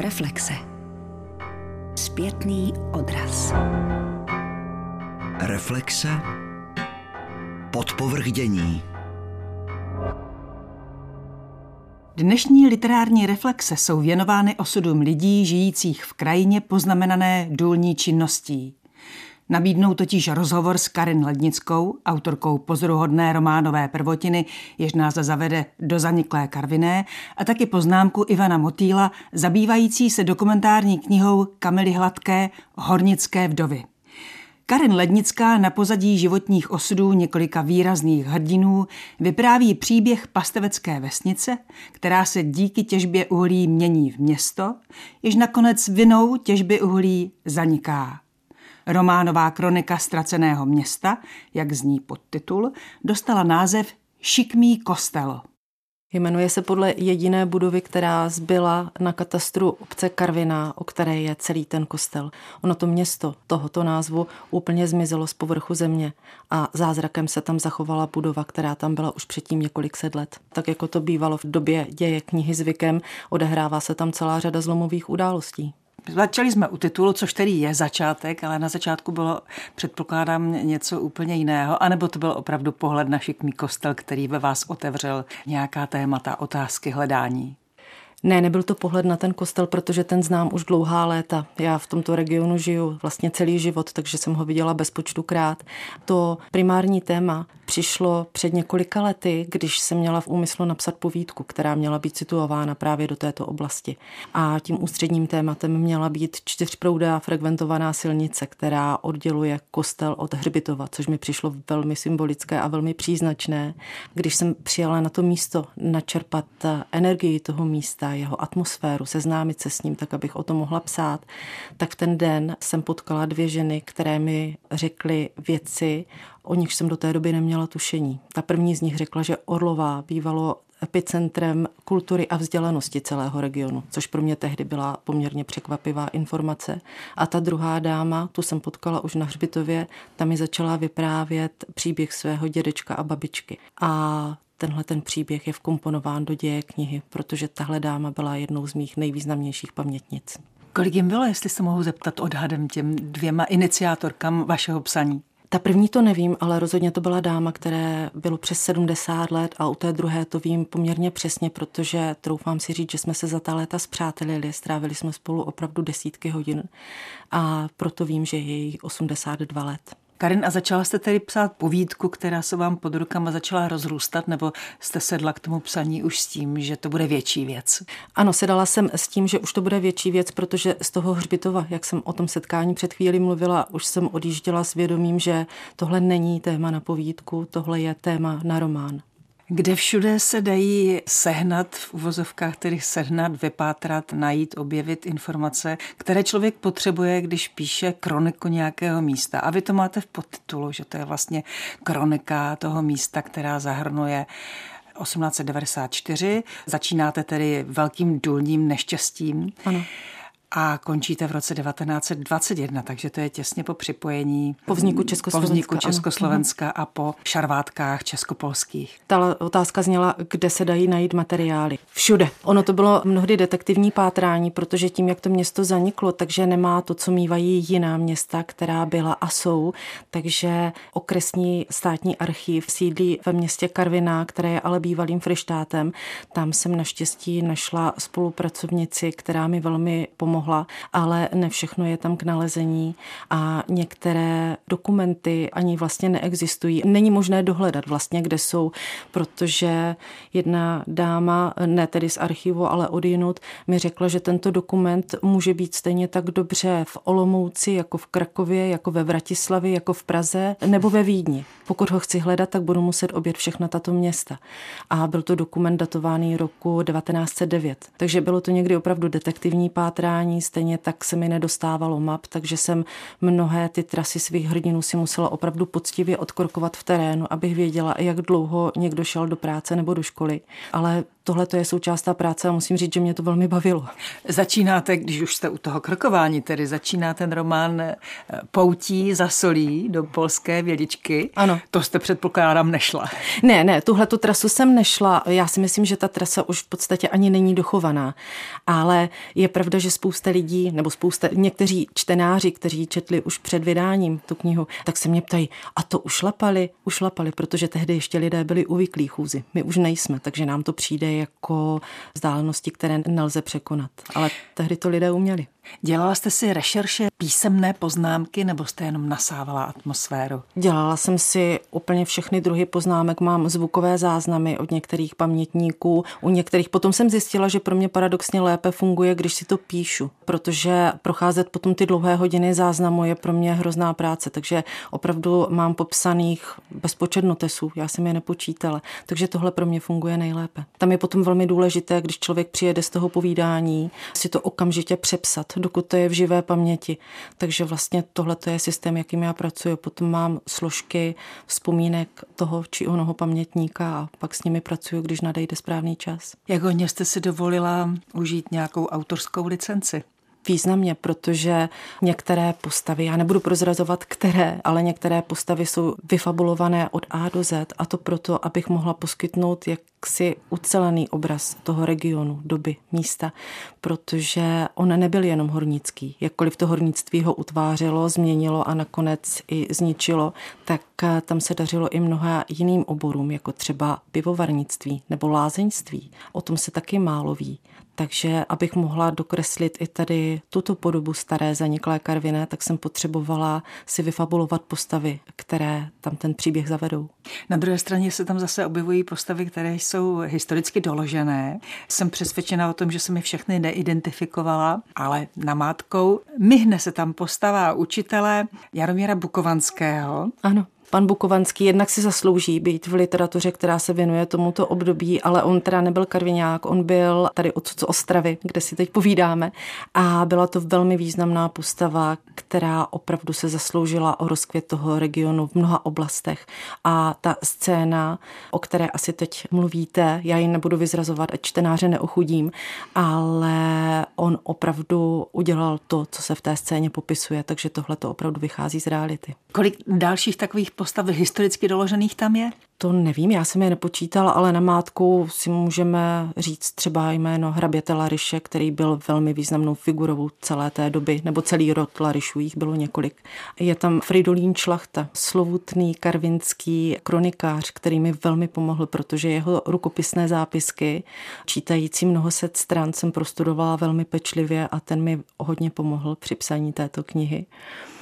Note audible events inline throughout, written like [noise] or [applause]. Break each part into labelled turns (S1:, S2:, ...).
S1: Reflexe. Zpětný odraz.
S2: Reflexe. Podpovrchdění.
S3: Dnešní literární reflexe jsou věnovány osudům lidí žijících v krajině poznamenané důlní činností. Nabídnou totiž rozhovor s Karin Lednickou, autorkou pozoruhodné románové prvotiny, jež nás zavede do zaniklé Karviné, a taky poznámku Ivana Motýla, zabývající se dokumentární knihou Kamily Hladké Hornické vdovy. Karin Lednická na pozadí životních osudů několika výrazných hrdinů vypráví příběh pastevecké vesnice, která se díky těžbě uhlí mění v město, jež nakonec vinou těžby uhlí zaniká. Románová kronika ztraceného města, jak zní podtitul, dostala název Šikmý kostel.
S4: Jmenuje se podle jediné budovy, která zbyla na katastru obce Karviná, o které je celý ten kostel. Ono to město tohoto názvu úplně zmizelo z povrchu země a zázrakem se tam zachovala budova, která tam byla už předtím několik set let. Tak jako to bývalo v době děje knihy zvykem, odehrává se tam celá řada zlomových událostí.
S3: Začali jsme u titulu, což tedy je začátek, ale na začátku bylo, předpokládám, něco úplně jiného, anebo to byl opravdu pohled na šikmý kostel, který ve vás otevřel nějaká témata, otázky, hledání.
S4: Ne, nebyl to pohled na ten kostel, protože ten znám už dlouhá léta. Já v tomto regionu žiju vlastně celý život, takže jsem ho viděla bezpočtukrát. To primární téma přišlo před několika lety, když jsem měla v úmyslu napsat povídku, která měla být situována právě do této oblasti. A tím ústředním tématem měla být čtyřproudá frekventovaná silnice, která odděluje kostel od hřbitova, což mi přišlo velmi symbolické a velmi příznačné. Když jsem přijala na to místo načerpat energii toho místa, jeho atmosféru, seznámit se s ním, tak abych o tom mohla psát, tak v ten den jsem potkala dvě ženy, které mi řekly věci, o nich jsem do té doby neměla tušení. Ta první z nich řekla, že Orlová bývalo epicentrem kultury a vzdělanosti celého regionu, což pro mě tehdy byla poměrně překvapivá informace. A ta druhá dáma, tu jsem potkala už na hřbitově, tam mi začala vyprávět příběh svého dědečka a babičky. A tenhle ten příběh je vkomponován do děje knihy, protože tahle dáma byla jednou z mých nejvýznamnějších pamětnic.
S3: Kolik jim bylo, jestli se mohu zeptat odhadem těm dvěma iniciátorkám vašeho psaní?
S4: Ta první to nevím, ale rozhodně to byla dáma, které bylo přes 70 let a u té druhé to vím poměrně přesně, protože troufám si říct, že jsme se za ta léta zpřátelili, strávili jsme spolu opravdu desítky hodin a proto vím, že je jí 82 let.
S3: Karin, a začala jste tedy psát povídku, která se vám pod rukama začala rozrůstat, nebo jste sedla k tomu psaní už s tím, že to bude větší věc?
S4: Ano, sedala jsem s tím, že už to bude větší věc, protože z toho hřbitova, jak jsem o tom setkání před chvíli mluvila, už jsem odjížděla s vědomím, že tohle není téma na povídku, tohle je téma na román.
S3: Kde všude se dají sehnat, v uvozovkách tedy sehnat, vypátrat, najít, objevit informace, které člověk potřebuje, když píše kroniku nějakého místa. A vy to máte v podtitulu, že to je vlastně kronika toho místa, která zahrnuje 1894. Začínáte tedy velkým důlním neštěstím.
S4: Ano
S3: a končíte v roce 1921, takže to je těsně po připojení
S4: po vzniku Československa,
S3: po vzniku Československa a po šarvátkách českopolských.
S4: Ta otázka zněla, kde se dají najít materiály. Všude. Ono to bylo mnohdy detektivní pátrání, protože tím, jak to město zaniklo, takže nemá to, co mývají jiná města, která byla a jsou. Takže okresní státní archiv sídlí ve městě Karviná, které je ale bývalým frištátem. Tam jsem naštěstí našla spolupracovnici, která mi velmi pomohla pomohla, ale ne všechno je tam k nalezení a některé dokumenty ani vlastně neexistují. Není možné dohledat vlastně, kde jsou, protože jedna dáma, ne tedy z archivu, ale od jinut, mi řekla, že tento dokument může být stejně tak dobře v Olomouci, jako v Krakově, jako ve Vratislavi, jako v Praze nebo ve Vídni. Pokud ho chci hledat, tak budu muset obět všechna tato města. A byl to dokument datovaný roku 1909. Takže bylo to někdy opravdu detektivní pátrání, vzdělání, stejně tak se mi nedostávalo map, takže jsem mnohé ty trasy svých hrdinů si musela opravdu poctivě odkorkovat v terénu, abych věděla, jak dlouho někdo šel do práce nebo do školy. Ale tohle to je součást té práce a musím říct, že mě to velmi bavilo.
S3: Začínáte, když už jste u toho krokování, tedy začíná ten román eh, Poutí za solí do polské vědičky.
S4: Ano.
S3: To jste předpokládám nešla.
S4: Ne, ne, tuhle tu trasu jsem nešla. Já si myslím, že ta trasa už v podstatě ani není dochovaná. Ale je pravda, že spousta lidí, nebo spousta, někteří čtenáři, kteří četli už před vydáním tu knihu, tak se mě ptají, a to ušlapali? Ušlapali, protože tehdy ještě lidé byli uvyklí chůzi. My už nejsme, takže nám to přijde jako vzdálenosti, které nelze překonat. Ale tehdy to lidé uměli.
S3: Dělala jste si rešerše písemné poznámky nebo jste jenom nasávala atmosféru?
S4: Dělala jsem si úplně všechny druhy poznámek. Mám zvukové záznamy od některých pamětníků, u některých. Potom jsem zjistila, že pro mě paradoxně lépe funguje, když si to píšu, protože procházet potom ty dlouhé hodiny záznamu je pro mě hrozná práce, takže opravdu mám popsaných bezpočet notesů, já jsem je nepočítala, takže tohle pro mě funguje nejlépe. Tam je potom velmi důležité, když člověk přijede z toho povídání, si to okamžitě přepsat, dokud to je v živé paměti. Takže vlastně tohle je systém, jakým já pracuji. Potom mám složky vzpomínek toho či onoho pamětníka a pak s nimi pracuji, když nadejde správný čas.
S3: Jak hodně jste si dovolila užít nějakou autorskou licenci?
S4: Významně, protože některé postavy, já nebudu prozrazovat které, ale některé postavy jsou vyfabulované od A do Z a to proto, abych mohla poskytnout jaksi ucelený obraz toho regionu, doby, místa, protože on nebyl jenom hornický. Jakkoliv to hornictví ho utvářelo, změnilo a nakonec i zničilo, tak tam se dařilo i mnoha jiným oborům, jako třeba pivovarnictví nebo lázeňství. O tom se taky málo ví. Takže abych mohla dokreslit i tady tuto podobu staré zaniklé karviné, tak jsem potřebovala si vyfabulovat postavy, které tam ten příběh zavedou.
S3: Na druhé straně se tam zase objevují postavy, které jsou historicky doložené. Jsem přesvědčena o tom, že jsem je všechny neidentifikovala, ale namátkou myhne se tam postava učitele Jaromíra Bukovanského.
S4: Ano. Pan Bukovanský jednak si zaslouží být v literatuře, která se věnuje tomuto období, ale on teda nebyl karviňák, on byl tady od z Ostravy, kde si teď povídáme a byla to velmi významná postava, která opravdu se zasloužila o rozkvět toho regionu v mnoha oblastech a ta scéna, o které asi teď mluvíte, já ji nebudu vyzrazovat, ať čtenáře neochudím, ale on opravdu udělal to, co se v té scéně popisuje, takže tohle to opravdu vychází z reality.
S3: Kolik dalších takových postav historicky doložených tam je?
S4: To nevím, já jsem je nepočítala, ale na mátku si můžeme říct třeba jméno hraběte Lariše, který byl velmi významnou figurou celé té doby, nebo celý rod Larišů, jich bylo několik. Je tam Fridolín Šlachta, slovutný karvinský kronikář, který mi velmi pomohl, protože jeho rukopisné zápisky, čítající mnoho set stran, jsem prostudovala velmi pečlivě a ten mi hodně pomohl při psaní této knihy.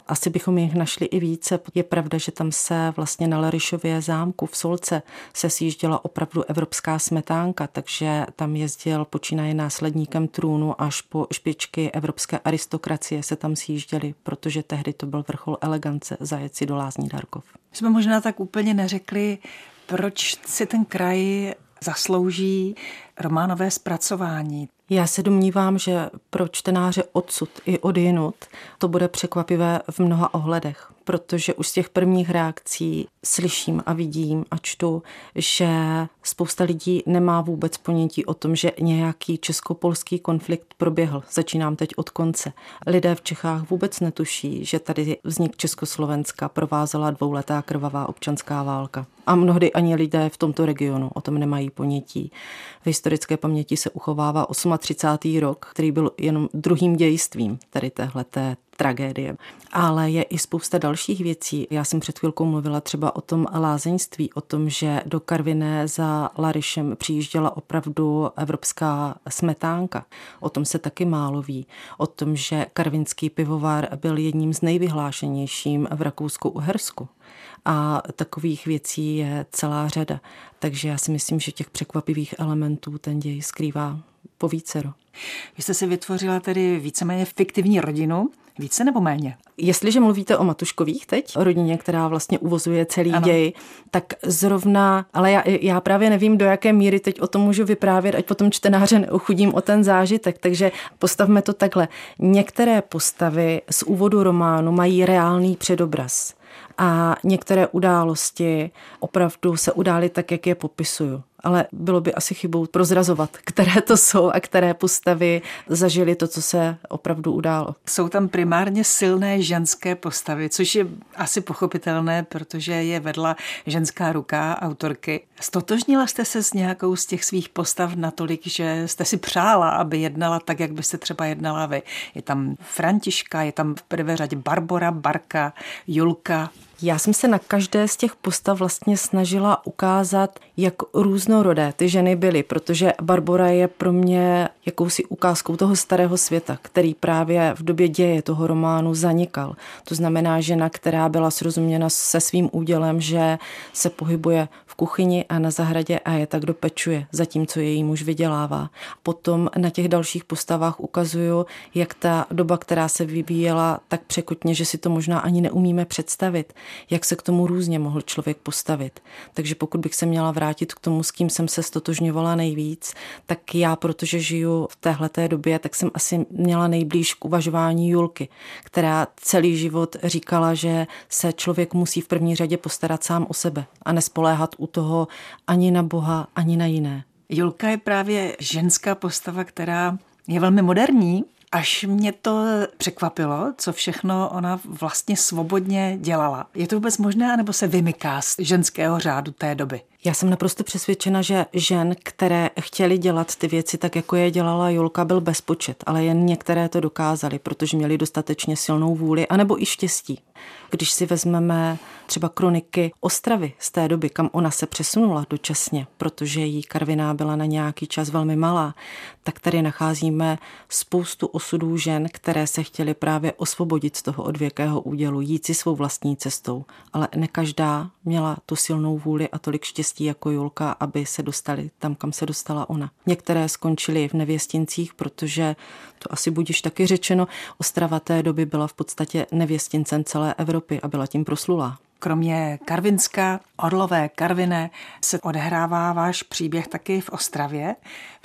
S4: Asi bychom jich našli i více. Je pravda, že tam se vlastně na Larišově zámku v Solce se sjížděla opravdu evropská smetánka, takže tam jezdil počínaje následníkem trůnu až po špičky evropské aristokracie se tam sjížděli, protože tehdy to byl vrchol elegance zajet si do Lázní Darkov.
S3: Jsme možná tak úplně neřekli, proč si ten kraj zaslouží románové zpracování.
S4: Já se domnívám, že pro čtenáře odsud i odjinut to bude překvapivé v mnoha ohledech, protože už z těch prvních reakcí slyším a vidím a čtu, že spousta lidí nemá vůbec ponětí o tom, že nějaký česko-polský konflikt proběhl. Začínám teď od konce. Lidé v Čechách vůbec netuší, že tady vznik Československa provázela dvouletá krvavá občanská válka. A mnohdy ani lidé v tomto regionu o tom nemají ponětí. V historické paměti se uchovává 38. rok, který byl jenom druhým dějstvím tady téhleté tragédie. Ale je i spousta dalších věcí. Já jsem před chvilkou mluvila třeba o tom lázeňství, o tom, že do Karviné za Larišem přijížděla opravdu evropská smetánka. O tom se taky málo ví. O tom, že karvinský pivovar byl jedním z nejvyhlášenějším v Rakousku-Uhersku. A takových věcí je celá řada. Takže já si myslím, že těch překvapivých elementů ten děj skrývá po vícero.
S3: Vy jste si vytvořila tedy víceméně fiktivní rodinu, více nebo méně?
S4: Jestliže mluvíte o Matuškových teď, o rodině, která vlastně uvozuje celý ano. děj, tak zrovna, ale já, já právě nevím, do jaké míry teď o tom můžu vyprávět, ať potom čtenáře neuchudím o ten zážitek, takže postavme to takhle. Některé postavy z úvodu románu mají reálný předobraz A některé události opravdu se udály tak, jak je popisuju ale bylo by asi chybou prozrazovat, [laughs] které to jsou a které postavy zažili to, co se opravdu událo.
S3: Jsou tam primárně silné ženské postavy, což je asi pochopitelné, protože je vedla ženská ruka autorky. Stotožnila jste se s nějakou z těch svých postav natolik, že jste si přála, aby jednala tak, jak byste třeba jednala vy. Je tam Františka, je tam v prvé řadě Barbora, Barka, Julka, Yeah.
S4: Já jsem se na každé z těch postav vlastně snažila ukázat, jak různorodé ty ženy byly, protože Barbora je pro mě jakousi ukázkou toho starého světa, který právě v době děje toho románu zanikal. To znamená žena, která byla srozuměna se svým údělem, že se pohybuje v kuchyni a na zahradě a je tak dopečuje, zatímco její muž vydělává. Potom na těch dalších postavách ukazuju, jak ta doba, která se vyvíjela tak překutně, že si to možná ani neumíme představit jak se k tomu různě mohl člověk postavit. Takže pokud bych se měla vrátit k tomu, s kým jsem se stotožňovala nejvíc, tak já, protože žiju v téhleté době, tak jsem asi měla nejblíž k uvažování Julky, která celý život říkala, že se člověk musí v první řadě postarat sám o sebe a nespoléhat u toho ani na Boha, ani na jiné.
S3: Julka je právě ženská postava, která je velmi moderní, Až mě to překvapilo, co všechno ona vlastně svobodně dělala. Je to vůbec možné, nebo se vymyká z ženského řádu té doby?
S4: Já jsem naprosto přesvědčena, že žen, které chtěli dělat ty věci tak, jako je dělala Julka, byl bezpočet, ale jen některé to dokázali, protože měli dostatečně silnou vůli, anebo i štěstí. Když si vezmeme třeba kroniky Ostravy z té doby, kam ona se přesunula dočasně, protože jí Karviná byla na nějaký čas velmi malá, tak tady nacházíme spoustu osudů žen, které se chtěly právě osvobodit z toho odvěkého údělu, jít si svou vlastní cestou. Ale ne každá měla tu silnou vůli a tolik štěstí jako Julka, aby se dostali tam, kam se dostala ona. Některé skončily v nevěstincích, protože to asi budíš taky řečeno, Ostrava té doby byla v podstatě nevěstincem celé Evropy a byla tím proslulá.
S3: Kromě Karvinska, Orlové, Karviné se odehrává váš příběh taky v Ostravě.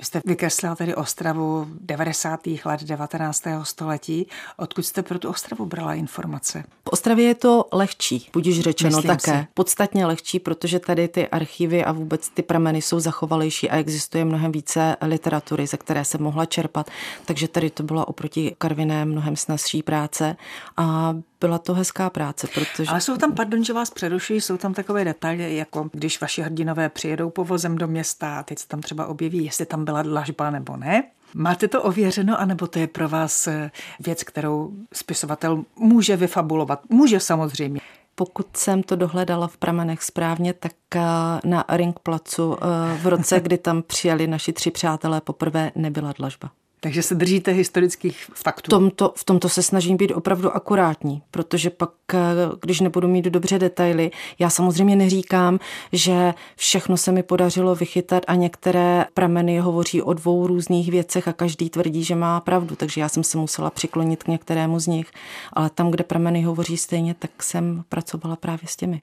S3: Jste vykreslil tedy Ostravu 90. let 19. století. Odkud jste pro tu Ostravu brala informace?
S4: V Ostravě je to lehčí, budíš řečeno Myslím také. Si. Podstatně lehčí, protože tady ty archivy a vůbec ty prameny jsou zachovalejší a existuje mnohem více literatury, ze které se mohla čerpat. Takže tady to byla oproti Karviné mnohem snazší práce a byla to hezká práce, protože...
S3: Ale jsou tam, pardon, že vás přerušují, jsou tam takové detaily, jako když vaši hrdinové přijedou povozem do města a teď se tam třeba objeví, jestli tam byla dlažba nebo ne. Máte to ověřeno, anebo to je pro vás eh, věc, kterou spisovatel může vyfabulovat? Může samozřejmě.
S4: Pokud jsem to dohledala v pramenech správně, tak eh, na Ring placu eh, v roce, [laughs] kdy tam přijeli naši tři přátelé poprvé, nebyla dlažba.
S3: Takže se držíte historických faktů.
S4: V tomto, v tomto se snažím být opravdu akurátní, protože pak, eh, když nebudu mít dobře detaily, já samozřejmě neříkám, že všechno se mi podařilo vychytat a některé prameny hovoří o dvou různých věcech a každý tvrdí, že má pravdu, takže já jsem se musela přiklonit k některému z nich, ale tam, kde prameny hovoří stejně, tak jsem pracovala právě s těmi.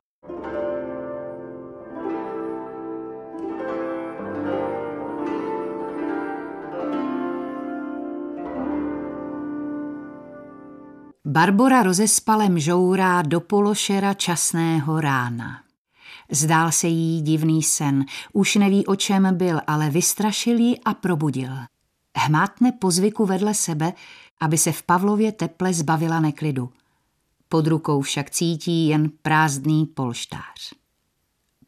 S1: Barbora rozespalem žourá do pološera časného rána. Zdál se jí divný sen, už neví, o čem byl, ale vystrašil ji a probudil. Hmátne po zvyku vedle sebe, aby se v Pavlově teple zbavila neklidu. Pod rukou však cítí jen prázdný polštář.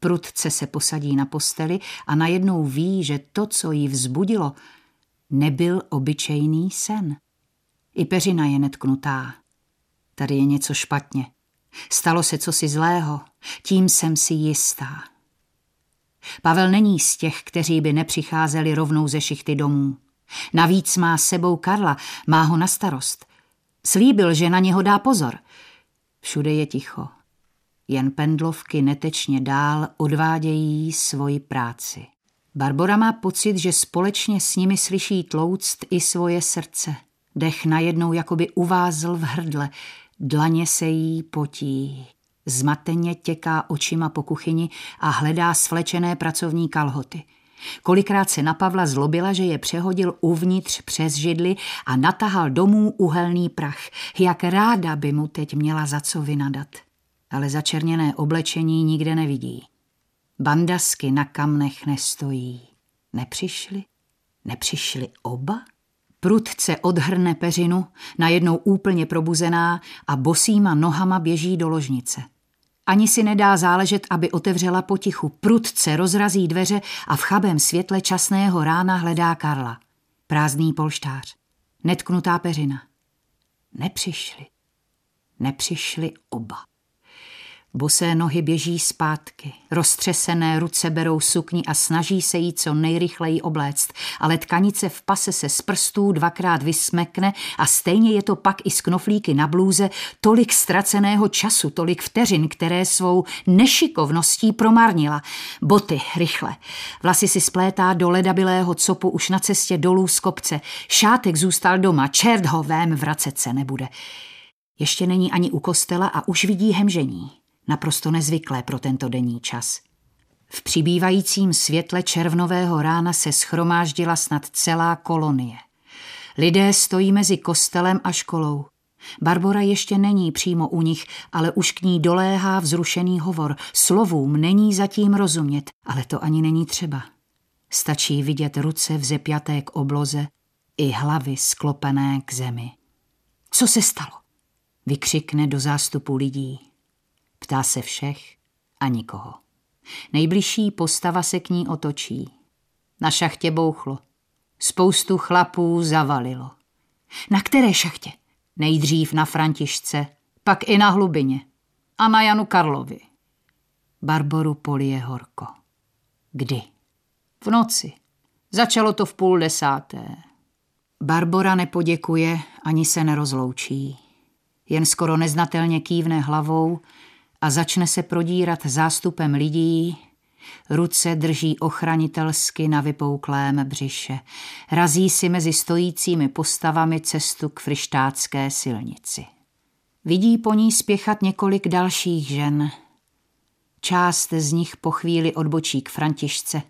S1: Prudce se posadí na posteli a najednou ví, že to, co jí vzbudilo, nebyl obyčejný sen. I peřina je netknutá. Tady je něco špatně. Stalo se cosi zlého, tím jsem si jistá. Pavel není z těch, kteří by nepřicházeli rovnou ze šichty domů. Navíc má sebou Karla, má ho na starost. Slíbil, že na něho dá pozor. Všude je ticho. Jen pendlovky netečně dál odvádějí svoji práci. Barbora má pocit, že společně s nimi slyší tlouct i svoje srdce. Dech najednou jakoby uvázl v hrdle, Dlaně se jí potí. Zmateně těká očima po kuchyni a hledá svlečené pracovní kalhoty. Kolikrát se na Pavla zlobila, že je přehodil uvnitř přes židli a natahal domů uhelný prach. Jak ráda by mu teď měla za co vynadat. ale začerněné oblečení nikde nevidí. Bandasky na kamnech nestojí. Nepřišli? Nepřišli oba? Prudce odhrne peřinu, najednou úplně probuzená a bosýma nohama běží do ložnice. Ani si nedá záležet, aby otevřela potichu. Prudce rozrazí dveře a v chabém světle časného rána hledá Karla. Prázdný polštář. Netknutá peřina. Nepřišli. Nepřišli oba. Bosé nohy běží zpátky, roztřesené ruce berou sukni a snaží se jí co nejrychleji obléct, ale tkanice v pase se z prstů dvakrát vysmekne a stejně je to pak i z knoflíky na blůze tolik ztraceného času, tolik vteřin, které svou nešikovností promarnila. Boty, rychle. Vlasy si splétá do ledabilého copu už na cestě dolů z kopce. Šátek zůstal doma, čert ho vém, vracet se nebude. Ještě není ani u kostela a už vidí hemžení naprosto nezvyklé pro tento denní čas. V přibývajícím světle červnového rána se schromáždila snad celá kolonie. Lidé stojí mezi kostelem a školou. Barbora ještě není přímo u nich, ale už k ní doléhá vzrušený hovor. Slovům není zatím rozumět, ale to ani není třeba. Stačí vidět ruce vzepjaté k obloze i hlavy sklopené k zemi. Co se stalo? Vykřikne do zástupu lidí. Ptá se všech a nikoho. Nejbližší postava se k ní otočí. Na šachtě bouchlo. Spoustu chlapů zavalilo. Na které šachtě? Nejdřív na Františce, pak i na Hlubině a na Janu Karlovi. Barboru polije horko. Kdy? V noci. Začalo to v půl desáté. Barbora nepoděkuje ani se nerozloučí. Jen skoro neznatelně kývne hlavou a začne se prodírat zástupem lidí, ruce drží ochranitelsky na vypouklém břiše. Razí si mezi stojícími postavami cestu k frištátské silnici. Vidí po ní spěchat několik dalších žen. Část z nich po chvíli odbočí k Františce.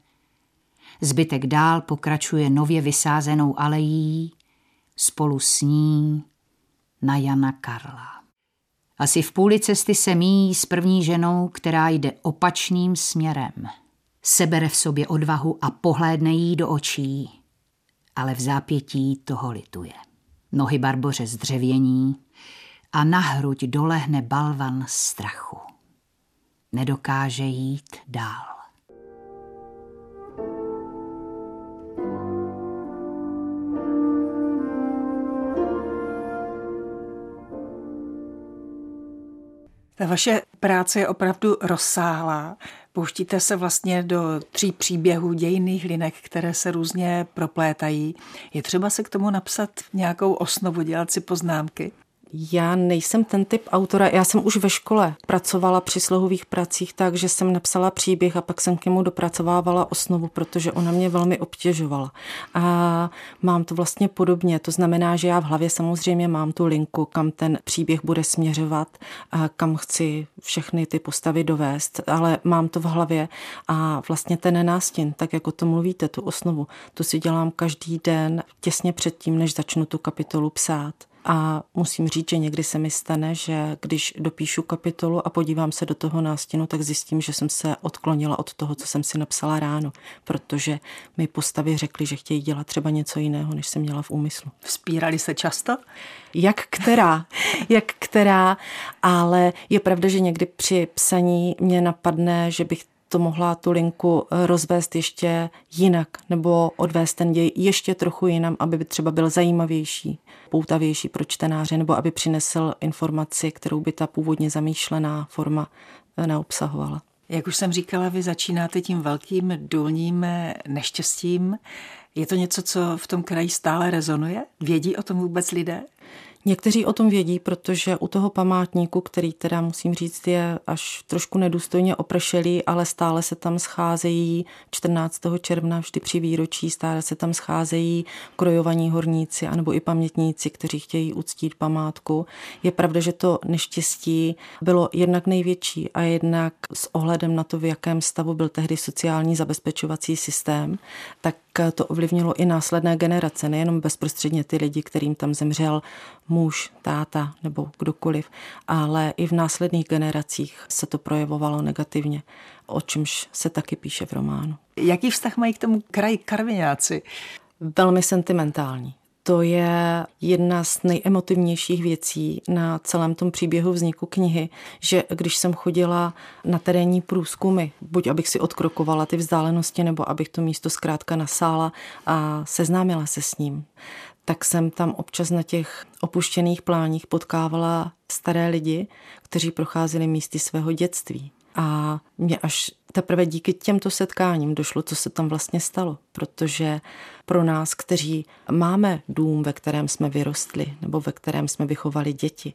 S1: Zbytek dál pokračuje nově vysázenou alejí, spolu s ní na Jana Karla. Asi v půli cesty se míjí s první ženou, která jde opačným směrem. Sebere v sobě odvahu a pohlédne jí do očí, ale v zápětí toho lituje. Nohy Barboře zdřevění a na hruď dolehne balvan strachu. Nedokáže jít dál.
S3: Ta vaše práce je opravdu rozsáhlá. Pouštíte se vlastně do tří příběhů dějných linek, které se různě proplétají. Je třeba se k tomu napsat nějakou osnovu, dělat si poznámky?
S4: Já nejsem ten typ autora. Já jsem už ve škole pracovala při slohových pracích tak, že jsem napsala příběh a pak jsem k němu dopracovávala osnovu, protože ona mě velmi obtěžovala. A mám to vlastně podobně. To znamená, že já v hlavě samozřejmě mám tu linku, kam ten příběh bude směřovat, a kam chci všechny ty postavy dovést, ale mám to v hlavě a vlastně ten nástin, tak jako to mluvíte, tu osnovu, tu si dělám každý den těsně předtím, než začnu tu kapitolu psát. A musím říct, že někdy se mi stane, že když dopíšu kapitolu a podívám se do toho nástěnu, tak zjistím, že jsem se odklonila od toho, co jsem si napsala ráno, protože mi postavy řekly, že chtějí dělat třeba něco jiného, než jsem měla v úmyslu.
S3: Vzpírali se často?
S4: Jak která, jak která, ale je pravda, že někdy při psaní mě napadne, že bych to mohla tu linku eh, rozvést ještě jinak nebo odvést ten děj ještě trochu jinam, aby by třeba byl zajímavější, poutavější pro čtenáře nebo aby přinesl informaci, kterou by ta původně zamýšlená forma eh, neobsahovala.
S3: Jak už jsem říkala, vy začínáte tím velkým důlním eh, neštěstím. Je to něco, co v tom kraji stále rezonuje? Vědí o tom vůbec lidé?
S4: Někteří o tom vědí, protože u toho památníku, který teda musím říct je až trošku nedůstojně opršelý, ale stále se tam scházejí 14. června vždy při výročí, stále se tam scházejí krojovaní horníci anebo i pamětníci, kteří chtějí uctít památku. Je pravda, že to neštěstí bylo jednak největší a jednak s ohledem na to, v jakém stavu byl tehdy sociální zabezpečovací systém, tak to ovlivnilo i následné generace, nejenom bezprostředně ty lidi, kterým tam zemřel muž, táta nebo kdokoliv, ale i v následných generacích se to projevovalo negativně, o čemž se taky píše v románu.
S3: Jaký vztah mají k tomu kraji karvináci?
S4: Velmi sentimentální. To je jedna z nejemotivnějších věcí na celém tom příběhu vzniku knihy, že když jsem chodila na terénní průzkumy, buď abych si odkrokovala ty vzdálenosti, nebo abych to místo zkrátka nasála a seznámila se s ním, tak jsem tam občas na těch opuštěných pláních potkávala staré lidi, kteří procházeli místy svého dětství. A mě až teprve díky těmto setkáním došlo, co se tam vlastně stalo, protože pro nás, kteří máme dům, ve kterém jsme vyrostli nebo ve kterém jsme vychovali děti,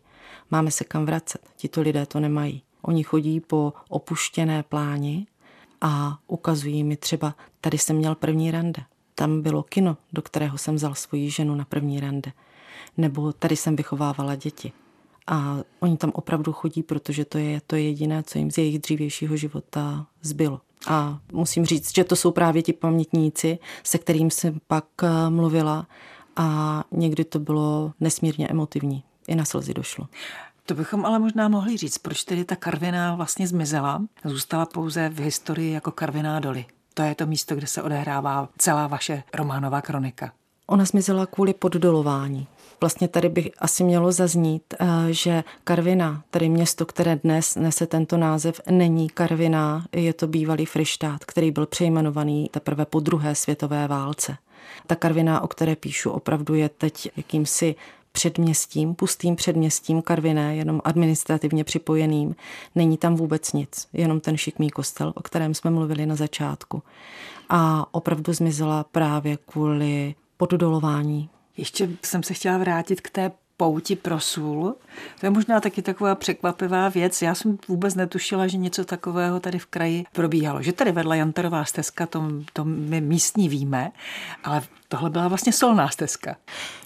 S4: máme se kam vracet. Tito lidé to nemají. Oni chodí po opuštěné pláni a ukazují mi třeba, tady jsem měl první rande. Tam bylo kino, do kterého jsem vzal svoji ženu na první rande. Nebo tady jsem vychovávala děti. A oni tam opravdu chodí, protože to je to jediné, co jim z jejich dřívějšího života zbylo. A musím říct, že to jsou právě ti pamětníci, se kterým jsem pak eh, mluvila a někdy to bylo nesmírně emotivní. I na slzy došlo.
S3: To bychom ale možná mohli říct, proč tedy ta Karviná vlastně zmizela, zůstala pouze v historii jako Karviná doly. To je to místo, kde se odehrává celá vaše románová kronika.
S4: Ona zmizela kvůli poddolování. Vlastně tady bych asi mělo zaznít, eh, že Karvina, tedy město, které dnes nese tento název, není Karvina, je to bývalý Frištát, který byl přejmenovaný teprve po druhé světové válce. Ta Karvina, o které píšu, opravdu je teď jakýmsi předměstím, pustým předměstím Karviné, jenom administrativně připojeným. Není tam vůbec nic, jenom ten šikmý kostel, o kterém jsme mluvili na začátku. A opravdu zmizela právě kvůli poddolování.
S3: Ještě jsem se chtěla vrátit k té pouti pro sůl. To je možná taky taková překvapivá věc. Já jsem vůbec netušila, že něco takového tady v kraji probíhalo. Že tady vedla Jantarová stezka, to, to my místní víme, ale tohle byla vlastně solná stezka.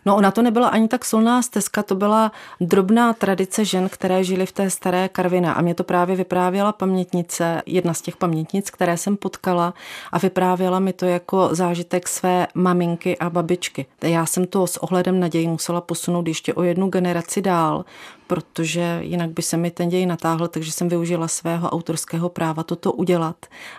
S4: No ona to nebyla ani tak solná stezka, to byla drobná tradice žen, které žily v té staré Karvině. A mě to právě vyprávěla pamětnice, jedna z těch pamětnic, které jsem potkala a vyprávěla mi to jako zážitek své maminky a babičky. Já jsem to s ohledem na děj musela posunout ještě o jednu generaci dál, protože jinak by se mi ten děj natáhl, takže jsem využila svého autorského práva toto udělat.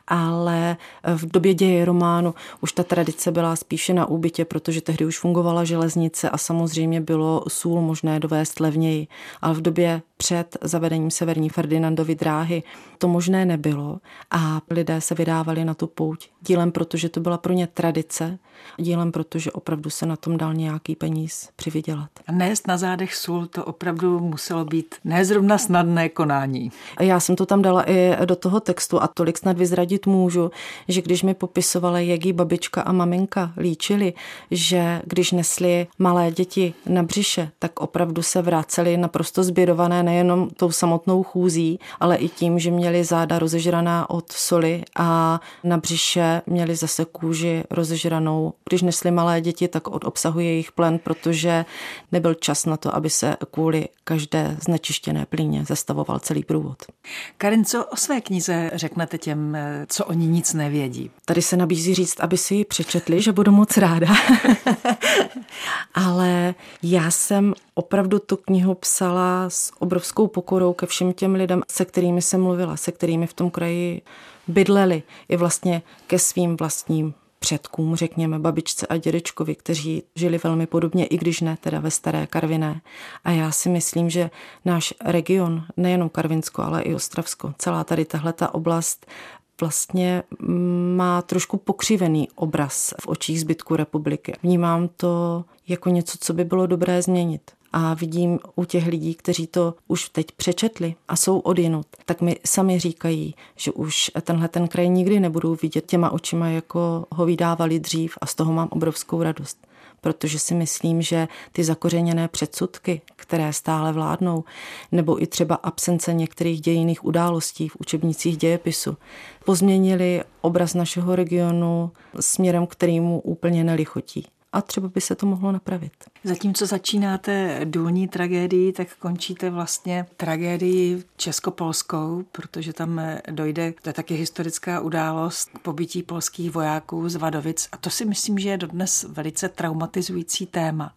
S4: Ale v době děje románu už ta tradice byla spíše na úbytě, protože tehdy už fungovala železnice a samozřejmě bylo sůl možné dovést levněji. Ale v době před zavedením severní Ferdinandovy dráhy to možné nebylo a lidé se vydávali na tu pouť. Dílem, protože to byla pro ně tradice, dílem, protože opravdu se na tom dal nějaký peníz přivydělat.
S3: A nést na zádech sůl to opravdu muselo být nezrovna snadné konání.
S4: A já jsem to tam dala i do toho textu a tolik snad vyzradit můžu, že když mi popisovali, jak jí babička a maminka líčili, že když nesli malé děti na břiše, tak opravdu se vraceli naprosto zbědované nejenom tou samotnou chůzí, ale i tím, že měli záda rozežraná od soli a na břiše měli zase kůži rozežranou. Když nesli malé děti, tak od obsahu jejich plen, protože nebyl čas na to, aby se kvůli každé znečištěné plíně zastavoval celý průvod.
S3: Karin, co o své knize řeknete těm, co oni nic nevědí?
S4: Tady se nabízí říct, aby si ji přečetli, že budu moc ráda. [laughs] [laughs] Ale já jsem opravdu tu knihu psala s obrovskou pokorou ke všem těm lidem, se kterými jsem mluvila, se kterými v tom kraji bydleli, i vlastně ke svým vlastním předkům, řekněme babičce a dědečkovi, kteří žili velmi podobně, i když ne teda ve Staré Karviné. A já si myslím, že náš region, nejenom Karvinsko, ale i Ostravsko, celá tady tahle ta oblast vlastně má trošku pokřivený obraz v očích zbytku republiky. Vnímám to jako něco, co by bylo dobré změnit a vidím u těch lidí, kteří to už teď přečetli a jsou odinut, tak mi sami říkají, že už tenhle ten kraj nikdy nebudou vidět těma očima, jako ho vydávali dřív a z toho mám obrovskou radost. Protože si myslím, že ty zakořeněné předsudky, které stále vládnou, nebo i třeba absence některých dějiných událostí v učebnicích dějepisu, pozměnili obraz našeho regionu směrem, kterýmu úplně nelichotí a třeba by se to mohlo napravit.
S3: Zatímco začínáte důlní tragédii, tak končíte vlastně tragédii českopolskou, protože tam dojde, to je taky historická událost, k pobytí polských vojáků z Vadovic a to si myslím, že je dodnes velice traumatizující téma.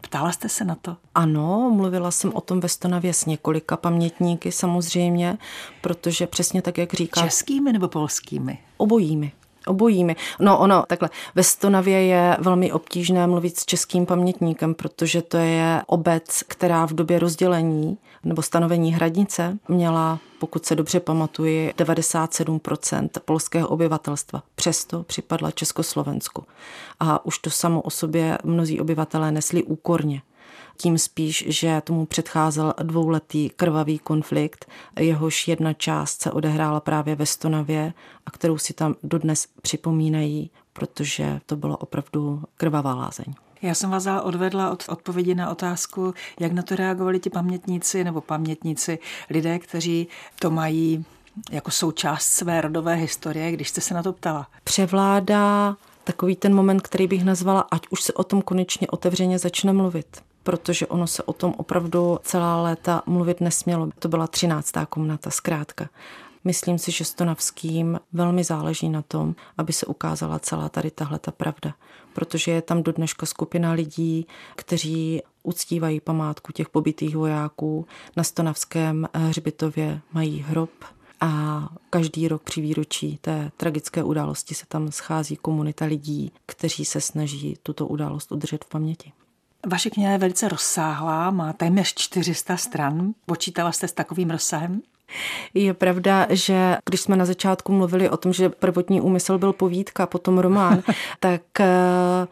S3: Ptala jste se na to?
S4: Ano, mluvila jsem o tom ve Stonavě s několika pamětníky samozřejmě, protože přesně tak, jak říká...
S3: Českými nebo polskými?
S4: Obojími obojími. No ono, takhle, ve Stonavě je velmi obtížné mluvit s českým pamětníkem, protože to je obec, která v době rozdělení nebo stanovení hranice měla, pokud se dobře pamatuji, 97% polského obyvatelstva. Přesto připadla Československu. A už to samo o sobě mnozí obyvatelé nesli úkorně tím spíš, že tomu předcházel dvouletý krvavý konflikt, jehož jedna část se odehrála právě ve Stonavě a kterou si tam dodnes připomínají, protože to bylo opravdu krvavá lázeň.
S3: Já jsem vás ale odvedla od odpovědi na otázku, jak na to reagovali ti pamětníci nebo pamětníci, lidé, kteří to mají jako součást své rodové historie, když jste se na to ptala.
S4: Převládá takový ten moment, který bych nazvala, ať už se o tom konečně otevřeně začne mluvit protože ono se o tom opravdu celá léta mluvit nesmělo. To byla třináctá komnata, zkrátka. Myslím si, že Stonavským velmi záleží na tom, aby se ukázala celá tady tahle ta pravda, protože je tam do dneška skupina lidí, kteří uctívají památku těch pobytých vojáků. Na Stonavském hřbitově mají hrob, a každý rok při výročí té tragické události se tam schází komunita lidí, kteří se snaží tuto událost udržet v paměti.
S3: Vaše kniha je velice rozsáhlá, má téměř 400 stran. Počítala jste s takovým rozsahem?
S4: Je pravda, že když jsme na začátku mluvili o tom, že prvotní úmysl byl povídka, potom román, [laughs] tak eh,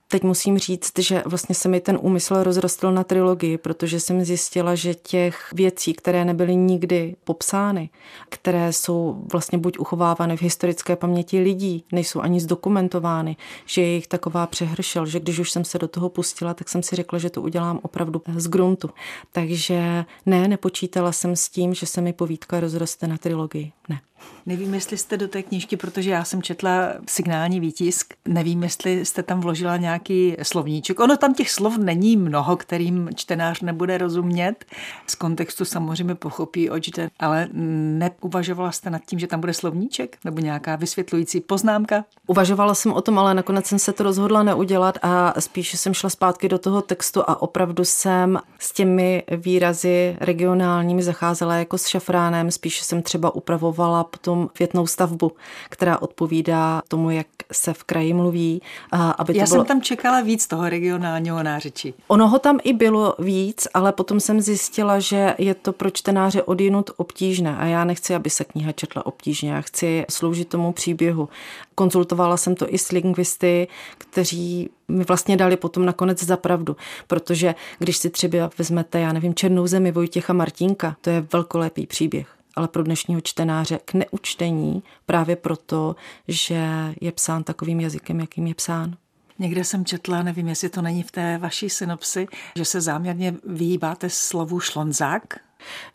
S4: teď musím říct, že vlastně se mi ten úmysl rozrostl na trilogii, protože jsem zjistila, že těch věcí, které nebyly nikdy popsány, které jsou vlastně buď uchovávány v historické paměti lidí, nejsou ani zdokumentovány, že je jich taková přehršel, že když už jsem se do toho pustila, tak jsem si řekla, že to udělám opravdu z gruntu. Takže ne, nepočítala jsem s tím, že se mi povídka rozroste na trilogii. Ne.
S3: Nevím, jestli jste do té knížky, protože já jsem četla signální výtisk, nevím, jestli jste tam vložila nějaký slovníček. Ono tam těch slov není mnoho, kterým čtenář nebude rozumět. Z kontextu samozřejmě pochopí, oč jde, ale neuvažovala jste nad tím, že tam bude slovníček nebo nějaká vysvětlující poznámka?
S4: Uvažovala jsem o tom, ale nakonec jsem se to rozhodla neudělat a spíše jsem šla zpátky do toho textu a opravdu jsem s těmi výrazy regionálními zacházela jako s šafránem, spíše jsem třeba upravovala potom větnou stavbu, která odpovídá tomu, jak se v kraji mluví.
S3: A aby to Já bylo... jsem tam čekala víc toho regionálního nářečí.
S4: Ono ho tam i bylo víc, ale potom jsem zjistila, že je to pro čtenáře odjinut obtížné a já nechci, aby se kniha četla obtížně. Já chci sloužit tomu příběhu. Konzultovala jsem to i s lingvisty, kteří mi vlastně dali potom nakonec za pravdu, protože když si třeba vezmete, já nevím, Černou zemi Vojtěcha Martínka, to je velkolepý příběh ale pro dnešního čtenáře k neučtení právě proto, že je psán takovým jazykem, jakým je psán.
S3: Někde jsem četla, nevím, jestli to není v té vaší synopsi, že se záměrně vyhýbáte slovu šlonzák.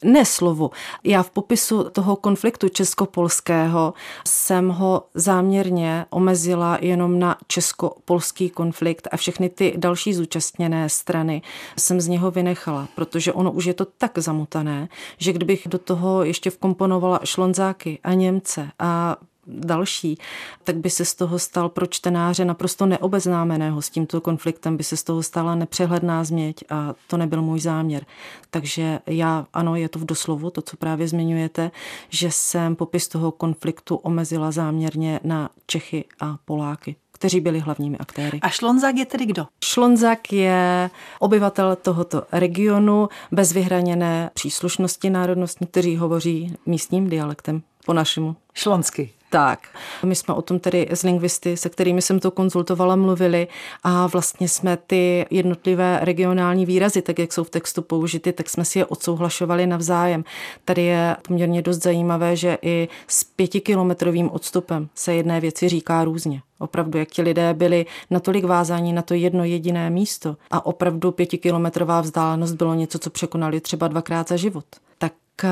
S4: Ne slovo. Já v popisu toho konfliktu česko-polského jsem ho záměrně omezila jenom na česko-polský konflikt a všechny ty další zúčastněné strany jsem z něho vynechala, protože ono už je to tak zamutané, že kdybych do toho ještě vkomponovala šlonzáky a Němce a další, tak by se z toho stal pro čtenáře naprosto neobeznámeného s tímto konfliktem, by se z toho stala nepřehledná změť a to nebyl můj záměr. Takže já, ano, je to v doslovu, to, co právě zmiňujete, že jsem popis toho konfliktu omezila záměrně na Čechy a Poláky kteří byli hlavními aktéry.
S3: A Šlonzák je tedy kdo?
S4: Šlonzák je obyvatel tohoto regionu bez vyhraněné příslušnosti národnostní, kteří hovoří místním dialektem po našemu.
S3: Šlonsky.
S4: Tak, my jsme o tom tedy s lingvisty, se kterými jsem to konzultovala, mluvili a vlastně jsme ty jednotlivé regionální výrazy, tak jak jsou v textu použity, tak jsme si je odsouhlašovali navzájem. Tady je poměrně dost zajímavé, že i s pětikilometrovým odstupem se jedné věci říká různě. Opravdu, jak ti lidé byli natolik vázáni na to jedno jediné místo a opravdu pětikilometrová vzdálenost bylo něco, co překonali třeba dvakrát za život. Tak eh,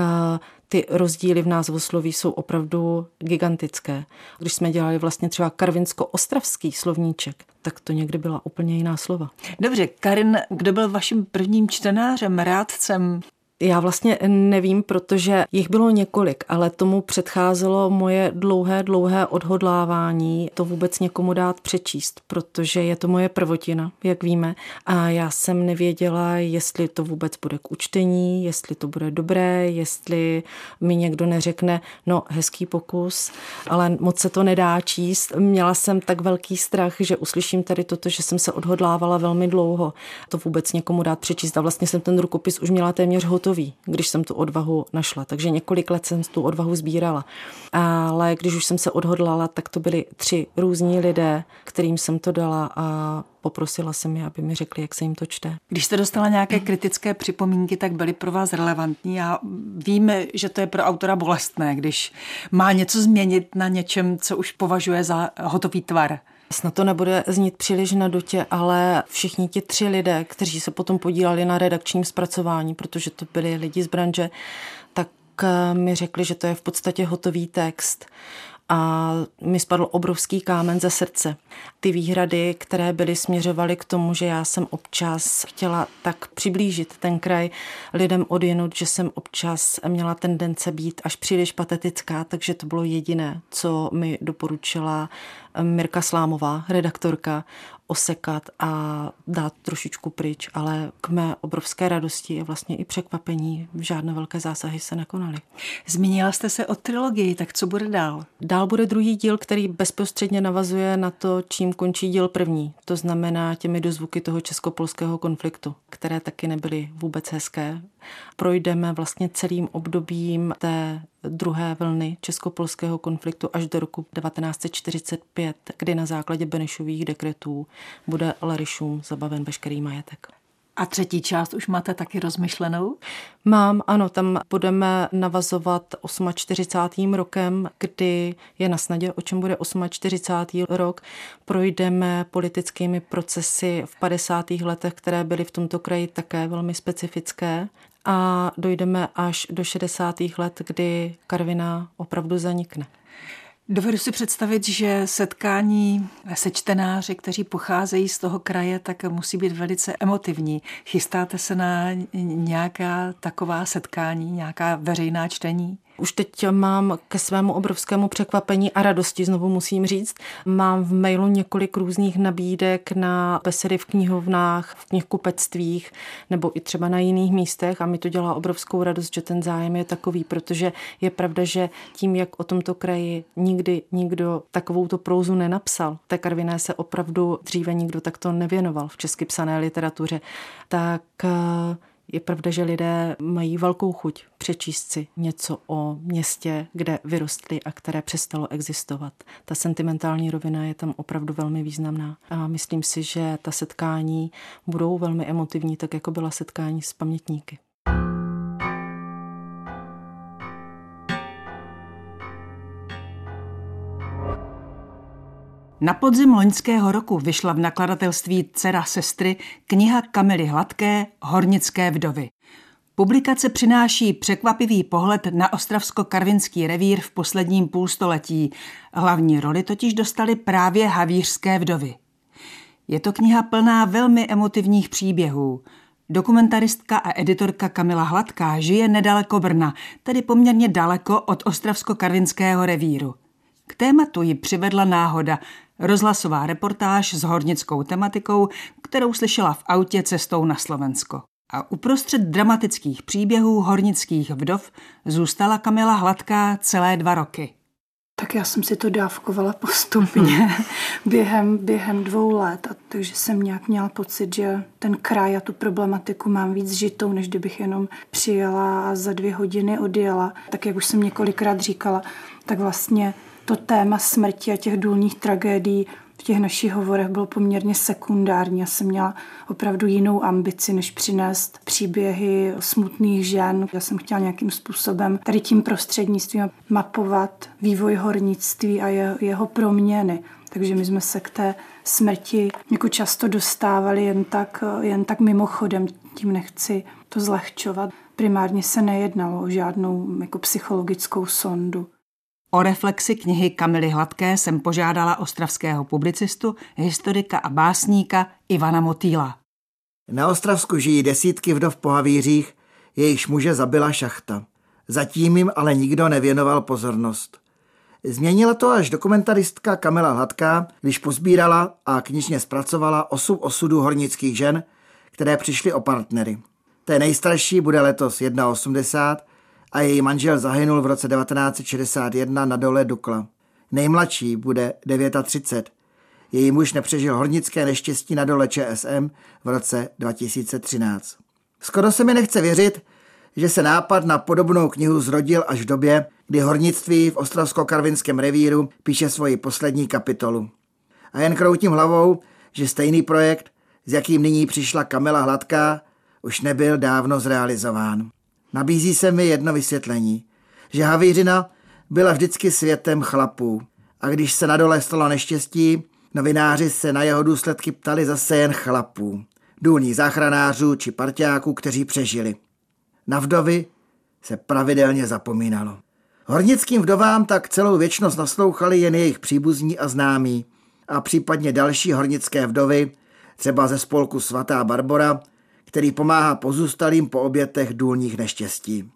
S4: ty rozdíly v názvosloví jsou opravdu gigantické. Když jsme dělali vlastně třeba karvinsko-ostravský slovníček, tak to někdy byla úplně jiná slova.
S3: Dobře, Karin, kdo byl vaším prvním čtenářem, rádcem?
S4: Já vlastně nevím, protože jich bylo několik, ale tomu předcházelo moje dlouhé, dlouhé odhodlávání to vůbec někomu dát přečíst, protože je to moje prvotina, jak víme. A já jsem nevěděla, jestli to vůbec bude k učtení, jestli to bude dobré, jestli mi někdo neřekne, no hezký pokus, ale moc se to nedá číst. Měla jsem tak velký strach, že uslyším tady toto, že jsem se odhodlávala velmi dlouho to vůbec někomu dát přečíst. A vlastně jsem ten rukopis už měla téměř hotový hotový, když jsem tu odvahu našla. Takže několik let jsem tu odvahu sbírala. Ale když už jsem se odhodlala, tak to byli tři různí lidé, kterým jsem to dala a poprosila jsem je, aby mi řekli, jak se jim to čte.
S3: Když jste dostala nějaké kritické připomínky, tak byly pro vás relevantní. Já víme, že to je pro autora bolestné, když má něco změnit na něčem, co už považuje za hotový tvar.
S4: Snad to nebude znít příliš na dotě, ale všichni ti tři lidé, kteří se potom podíleli na redakčním zpracování, protože to byli lidi z branže, tak eh, mi řekli, že to je v podstatě hotový text a mi spadl obrovský kámen ze srdce. Ty výhrady, které byly směřovaly k tomu, že já jsem občas chtěla tak přiblížit ten kraj lidem odjenut, že jsem občas měla tendence být až příliš patetická, takže to bylo jediné, co mi doporučila Mirka Slámová, redaktorka, osekat a dát trošičku pryč, ale k mé obrovské radosti a vlastně i překvapení žádné velké zásahy se nekonaly.
S3: Zmínila jste se o trilogii, tak co bude dál?
S4: Dál bude druhý díl, který bezprostředně navazuje na to, čím končí díl první. To znamená těmi dozvuky toho česko-polského konfliktu, které taky nebyly vůbec hezké. Projdeme vlastně celým obdobím té druhé vlny českopolského konfliktu až do roku 1945, kdy na základě Benešových dekretů bude Larišům zabaven veškerý majetek.
S3: A třetí část už máte taky rozmyšlenou?
S4: Mám, ano, tam budeme navazovat 48. rokem, kdy je na snadě, o čem bude 48. rok. Projdeme politickými procesy v 50. letech, které byly v tomto kraji také velmi specifické a dojdeme až do 60. let, kdy Karvina opravdu zanikne.
S3: Dovedu si představit, že setkání se čtenáři, kteří pocházejí z toho kraje, tak musí být velice emotivní. Chystáte se na nějaká taková setkání, nějaká veřejná čtení?
S4: Už teď mám ke svému obrovskému překvapení a radosti, znovu musím říct, mám v mailu několik různých nabídek na besedy v knihovnách, v knihkupectvích nebo i třeba na jiných místech a mi to dělá obrovskou radost, že ten zájem je takový, protože je pravda, že tím, jak o tomto kraji nikdy nikdo takovou to prózu nenapsal, té Karviné se opravdu dříve nikdo takto nevěnoval v česky psané literatuře, tak eh, je pravda, že lidé mají velkou chuť přečíst si něco o městě, kde vyrostli a které přestalo existovat. Ta sentimentální rovina je tam opravdu velmi významná. A myslím si, že ta setkání budou velmi emotivní, tak jako byla setkání s pamětníky.
S3: Na podzim loňského roku vyšla v nakladatelství Dcera sestry kniha Kamily Hladké Hornické vdovy. Publikace přináší překvapivý pohled na ostravsko-karvinský revír v posledním půlstoletí. Hlavní roli totiž dostali právě havířské vdovy. Je to kniha plná velmi emotivních příběhů. Dokumentaristka a editorka Kamila Hladká žije nedaleko Brna, tedy poměrně daleko od ostravsko-karvinského revíru. K tématu ji přivedla náhoda, rozhlasová reportáž s hornickou tematikou, kterou slyšela v autě cestou na Slovensko. A uprostřed dramatických příběhů hornických vdov zůstala Kamila hladká celé dva roky.
S2: Tak já jsem si to dávkovala postupně [laughs] během, během dvou let, a takže jsem nějak měla pocit, že ten kraj a tu problematiku mám víc žitou, než kdybych jenom přijela a za dvě hodiny odjela. Tak jak už jsem několikrát říkala, tak vlastně to téma smrti a těch důlních tragédií v těch našich hovorech bylo poměrně sekundární. Já jsem měla opravdu jinou ambici, než přinést příběhy smutných žen. Já jsem chtěla nějakým způsobem tady tím prostřednictvím mapovat vývoj hornictví a jeho proměny. Takže my jsme se k té smrti jako často dostávali jen tak, jen tak mimochodem, tím nechci to zlehčovat. Primárně se nejednalo o žádnou jako psychologickou sondu.
S3: O reflexi knihy Kamily Hladké jsem požádala ostravského publicistu, historika a básníka Ivana Motýla.
S5: Na Ostravsku žijí desítky vdov po havířích, Jejíž muže zabila šachta. Zatím jim ale nikdo nevěnoval pozornost. Změnila to až dokumentaristka Kamila Hladká, když pozbírala a knižně zpracovala osm osudů hornických žen, které přišly o partnery. Té nejstarší bude letos 1,80 a její manžel zahynul v roce 1961 na dole Dukla. Nejmladší bude 39. Její muž nepřežil hornické neštěstí na dole ČSM v roce 2013. Skoro se mi nechce věřit, že se nápad na podobnou knihu zrodil až v době, kdy hornictví v Ostravsko-Karvinském revíru píše svoji poslední kapitolu. A jen kroutím hlavou, že stejný projekt, s jakým nyní přišla Kamila Hladká, už nebyl dávno zrealizován. Nabízí se mi jedno vysvětlení, že Havířina byla vždycky světem chlapů. A když se na dole stalo neštěstí, novináři se na jeho důsledky ptali zase jen chlapů, důlních záchranářů či parťáků, kteří přežili. Na vdovy se pravidelně zapomínalo. Hornickým vdovám tak celou věčnost naslouchali jen jejich příbuzní a známí a případně další hornické vdovy, třeba ze spolku Svatá Barbora, který pomáhá pozůstalým po obětech důlních neštěstí.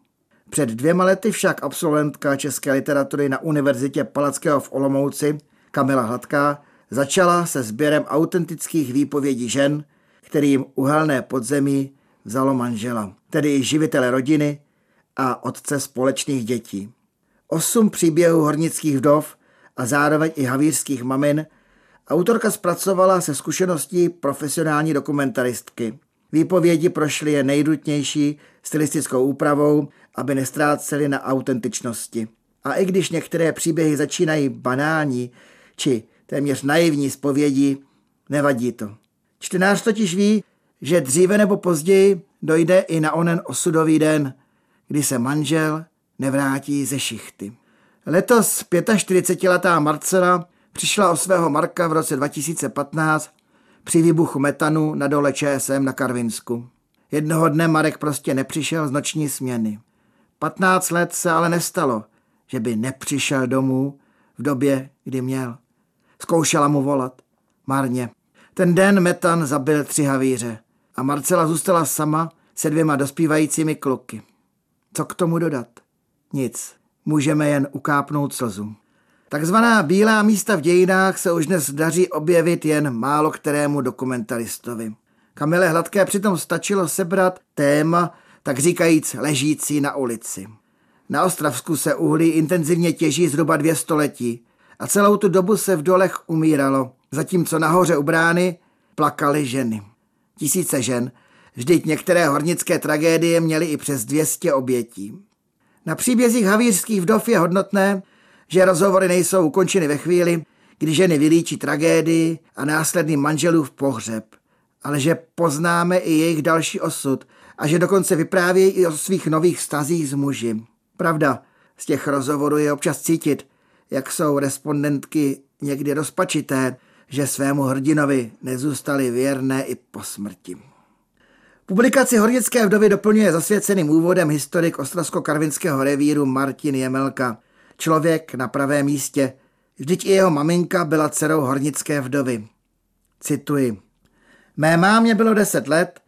S5: Před dvěma lety však absolventka české literatury na Univerzitě Palackého v Olomouci, Kamila Hladká, začala se sběrem autentických výpovědí žen, kterým uhelné podzemí vzalo manžela, tedy živitele rodiny a otce společných dětí. Osm příběhů hornických vdov a zároveň i havířských mamin autorka zpracovala se zkušeností profesionální dokumentaristky. Výpovědi prošly je nejdutnější stylistickou úpravou, aby nestráceli na autentičnosti. A i když některé příběhy začínají banální či téměř naivní zpovědi, nevadí to. Čtenář totiž ví, že dříve nebo později dojde i na onen osudový den, kdy se manžel nevrátí ze šichty. Letos 45-letá Marcela přišla o svého Marka v roce 2015 při výbuchu metanu na dole ČSM na Karvinsku. Jednoho dne Marek prostě nepřišel z noční směny. 15 let se ale nestalo, že by nepřišel domů v době, kdy měl. Zkoušela mu volat. Marně. Ten den metan zabil tři havíře a Marcela zůstala sama se dvěma dospívajícími kluky. Co k tomu dodat? Nic. Můžeme jen ukápnout slzu. Takzvaná bílá místa v dějinách se už dnes daří objevit jen málo kterému dokumentaristovi. Kamile Hladké přitom stačilo sebrat téma, tak říkajíc ležící na ulici. Na Ostravsku se uhlí intenzivně těží zhruba dvě století a celou tu dobu se v dolech umíralo, zatímco nahoře u brány plakaly ženy. Tisíce žen, vždyť některé hornické tragédie měly i přes 200 obětí. Na příbězích havířských vdov je hodnotné, že rozhovory nejsou ukončeny ve chvíli, kdy ženy vylíčí tragédii a následný manželův pohřeb, ale že poznáme i jejich další osud a že dokonce vyprávějí i o svých nových stazích s muži. Pravda, z těch rozhovorů je občas cítit, jak jsou respondentky někdy rozpačité, že svému hrdinovi nezůstali věrné i po smrti. Publikaci Hornické vdovy doplňuje zasvěceným úvodem historik Ostravsko-Karvinského revíru Martin Jemelka. Člověk na pravém místě. Vždyť i jeho maminka byla dcerou Hornické vdovy. Cituji. Mé mámě bylo deset let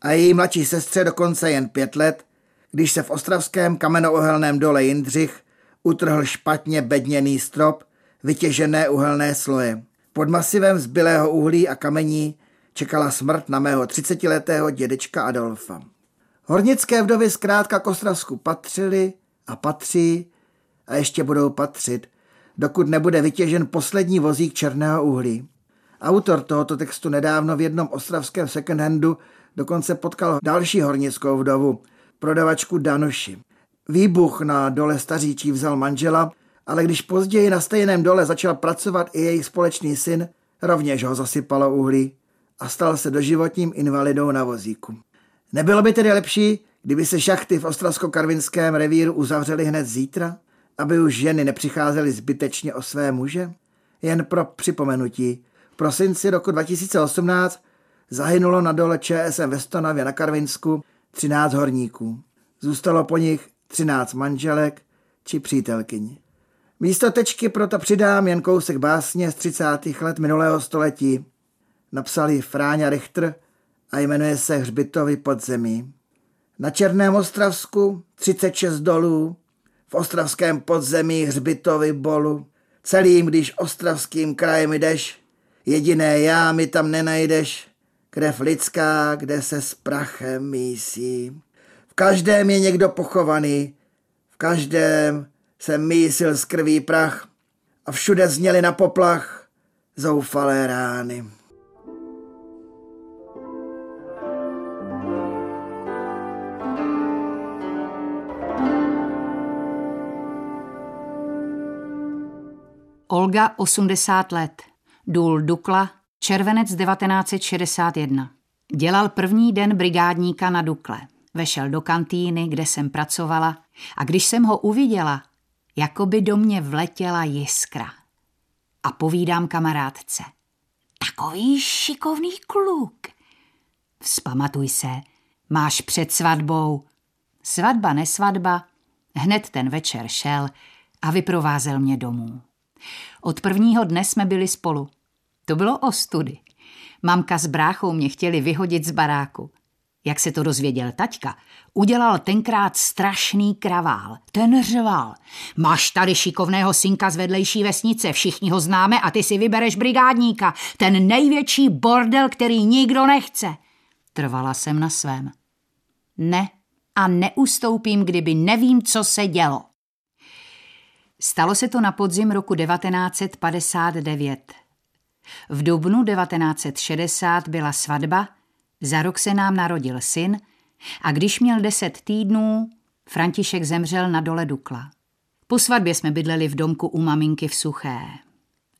S5: a její mladší sestře dokonce jen pět let, když se v ostravském kamenouhelném dole Jindřich utrhl špatně bedněný strop, vytěžené uhelné sloje. Pod masivem zbylého uhlí a kamení čekala smrt na mého 30-letého dědečka Adolfa. Hornické vdovy zkrátka k Ostravsku patřily a patří a ještě budou patřit, dokud nebude vytěžen poslední vozík černého uhlí. Autor tohoto textu nedávno v jednom ostravském second-handu dokonce potkal další hornickou vdovu, prodavačku Danuši. Výbuch na dole Staříčí vzal manžela, ale když později na stejném dole začal pracovat i jejich společný syn, rovněž ho zasypalo uhlí a stal se doživotním invalidou na vozíku. Nebylo by tedy lepší, kdyby se šachty v Ostravsko-Karvinském revíru uzavřely hned zítra, aby už ženy nepřicházely zbytečně o své muže? Jen pro připomenutí, v prosinci roku 2018 zahynulo na dole ČSM ve Stonavě na Karvinsku 13 horníků. Zůstalo po nich 13 manželek či přítelkyň. Místo tečky proto přidám jen kousek básně z 30. let minulého století. Napsali Fráňa Richter a jmenuje se Hřbitovy podzemí. Na Černém Ostravsku 36 dolů, v ostravském podzemí hřbitovy bolu. Celým, když ostravským krajem jdeš, jediné já mi tam nenajdeš, krev lidská, kde se s prachem mísí. V každém je někdo pochovaný, v každém se mísil z krví prach a všude zněly na poplach zoufalé rány.
S1: Olga 80 let, důl Dukla, červenec 1961. Dělal první den brigádníka na Dukle. Vešel do kantýny, kde jsem pracovala a když jsem ho uviděla, jako by do mě vletěla jiskra. A povídám kamarádce. Takový šikovný kluk. Vzpamatuj se, máš před svatbou. Svatba, nesvatba, hned ten večer šel a vyprovázel mě domů. Od prvního dne jsme byli spolu. To bylo ostudy. Mamka s bráchou mě chtěli vyhodit z baráku. Jak se to dozvěděl taťka, udělal tenkrát strašný kravál. Ten řval. Máš tady šikovného synka z vedlejší vesnice, všichni ho známe a ty si vybereš brigádníka. Ten největší bordel, který nikdo nechce. Trvala jsem na svém. Ne a neustoupím, kdyby nevím, co se dělo. Stalo se to na podzim roku 1959. V dubnu 1960 byla svatba, za rok se nám narodil syn a když měl deset týdnů, František zemřel na dole Dukla. Po svatbě jsme bydleli v domku u maminky v Suché.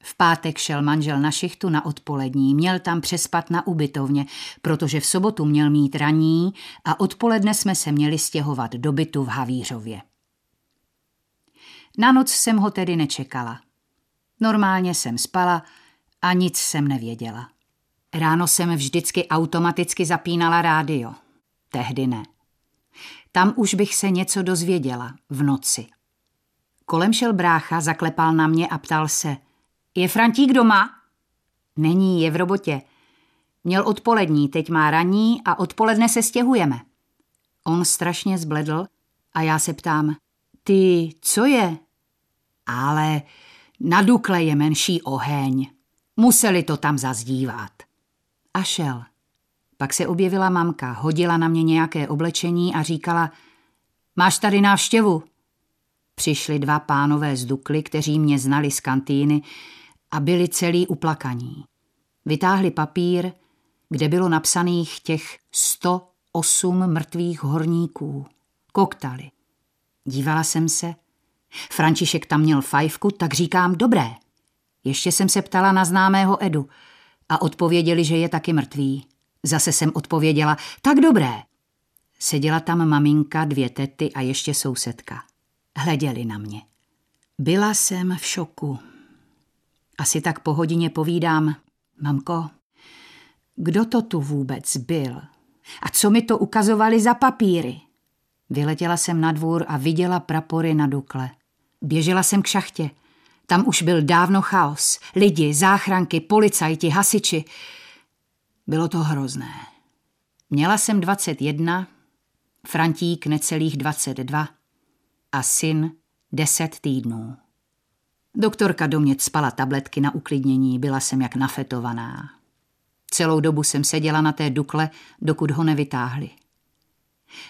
S1: V pátek šel manžel na šichtu na odpolední, měl tam přespat na ubytovně, protože v sobotu měl mít raní a odpoledne jsme se měli stěhovat do bytu v Havířově. Na noc jsem ho tedy nečekala. Normálně jsem spala a nic jsem nevěděla. Ráno jsem vždycky automaticky zapínala rádio. Tehdy ne. Tam už bych se něco dozvěděla v noci. Kolem šel brácha, zaklepal na mě a ptal se. Je Frantík doma? Není, je v robotě. Měl odpolední, teď má raní a odpoledne se stěhujeme. On strašně zbledl a já se ptám, ty, co je? Ale na Dukle je menší oheň. Museli to tam zazdívat. A šel. Pak se objevila mamka, hodila na mě nějaké oblečení a říkala, máš tady návštěvu. Přišli dva pánové z Dukly, kteří mě znali z kantýny a byli celý uplakaní. Vytáhli papír, kde bylo napsaných těch 108 mrtvých horníků. Koktali. Dívala jsem se. František tam měl fajfku, tak říkám dobré. Ještě jsem se ptala na známého Edu a odpověděli, že je taky mrtvý. Zase jsem odpověděla, tak dobré. Seděla tam maminka, dvě tety a ještě sousedka. Hleděli na mě. Byla jsem v šoku. Asi tak po hodině povídám, mamko, kdo to tu vůbec byl? A co mi to ukazovali za papíry? Vyletěla jsem na dvůr a viděla prapory na Dukle. Běžela jsem k šachtě. Tam už byl dávno chaos. Lidi, záchranky, policajti, hasiči. Bylo to hrozné. Měla jsem 21, Frantík necelých 22 a syn 10 týdnů. Doktorka do mě spala tabletky na uklidnění, byla jsem jak nafetovaná. Celou dobu jsem seděla na té dukle, dokud ho nevytáhli.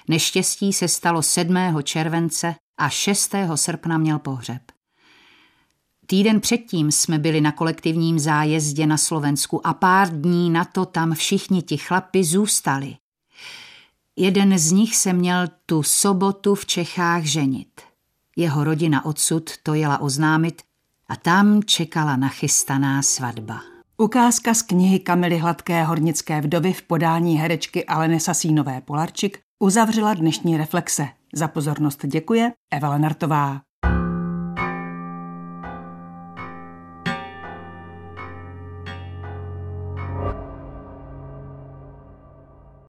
S1: Neštěstí se stalo 7. července a 6. srpna měl pohřeb. Týden předtím jsme byli na kolektivním zájezdě na Slovensku a pár dní na to tam všichni ti chlapi zůstali. Jeden z nich se měl tu sobotu v Čechách ženit. Jeho rodina odsud to jela oznámit a tam čekala nachystaná svatba.
S3: Ukázka z knihy Kamily Hladké hornické vdovy v podání herečky Aleny Sasínové Polarčik uzavřela dnešní reflexe. Za pozornost děkuje Eva Lenartová.